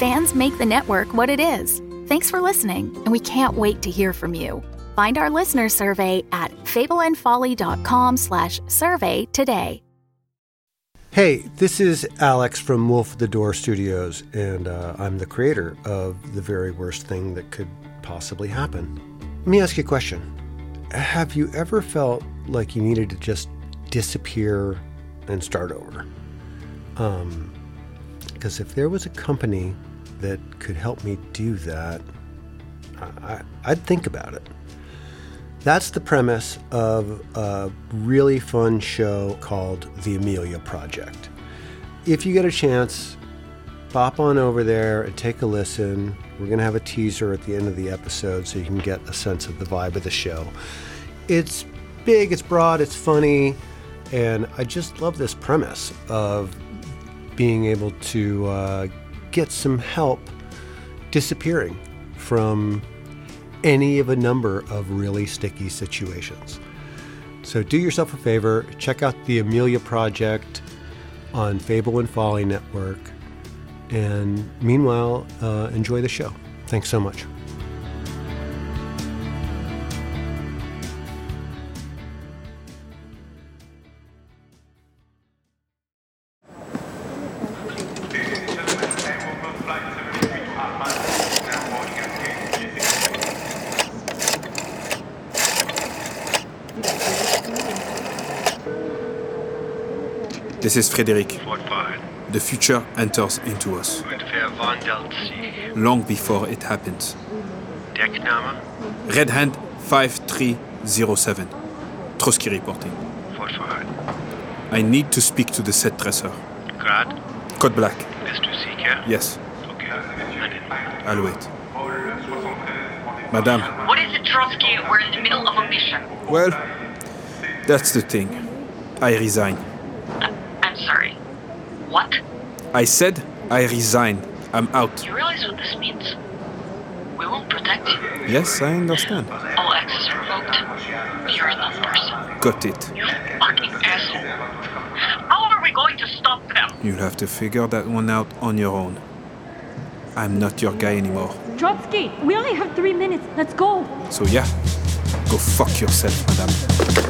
Fans make the network what it is. Thanks for listening, and we can't wait to hear from you. Find our listener survey at fableandfolly.com slash survey today. Hey, this is Alex from Wolf the Door Studios, and uh, I'm the creator of the very worst thing that could possibly happen. Let me ask you a question. Have you ever felt like you needed to just disappear and start over? Um, because if there was a company that could help me do that, I, I'd think about it. That's the premise of a really fun show called The Amelia Project. If you get a chance, pop on over there and take a listen. We're going to have a teaser at the end of the episode so you can get a sense of the vibe of the show. It's big, it's broad, it's funny, and I just love this premise of being able to uh, get some help disappearing from any of a number of really sticky situations. So do yourself a favor, check out the Amelia Project on Fable and Folly Network, and meanwhile, uh, enjoy the show. Thanks so much. This is Frederic. The future enters into us. Long before it happens. Deckname? Red Hand 5307. Trotsky reporting. I need to speak to the set dresser. Graad? Code black. Bist du sicher? Yes, Okay. I'll wait. Madame, What is it, Trotsky? We're in the middle of a mission. well, that's the thing. I resign. I'm sorry. What? I said I resign. I'm out. You realize what this means? We won't protect you. Yes, I understand. All access revoked. You're a non-person. Got it. You fucking asshole. How are we going to stop them? You'll have to figure that one out on your own. I'm not your guy anymore. Trotsky, we only have three minutes. Let's go. So yeah, go fuck yourself, madame.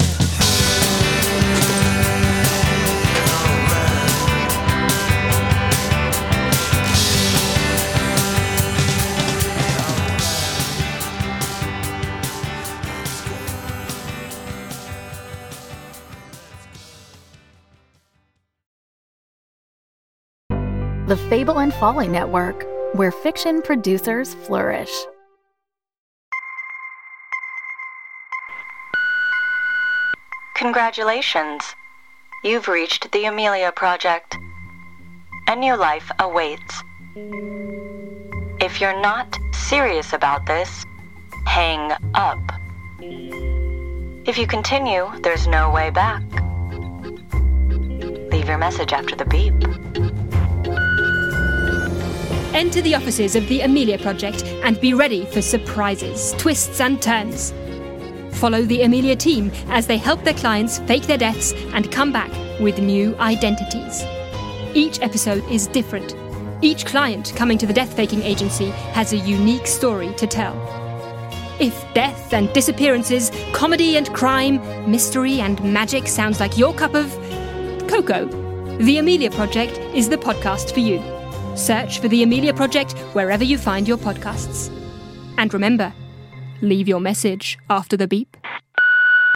The Fable and Folly Network, where fiction producers flourish. Congratulations. You've reached the Amelia Project. A new life awaits. If you're not serious about this, hang up. If you continue, there's no way back. Leave your message after the beep. Enter the offices of the Amelia Project and be ready for surprises, twists, and turns. Follow the Amelia team as they help their clients fake their deaths and come back with new identities. Each episode is different. Each client coming to the death faking agency has a unique story to tell. If death and disappearances, comedy and crime, mystery and magic sounds like your cup of cocoa, The Amelia Project is the podcast for you. Search for The Amelia Project wherever you find your podcasts. And remember, leave your message after the beep.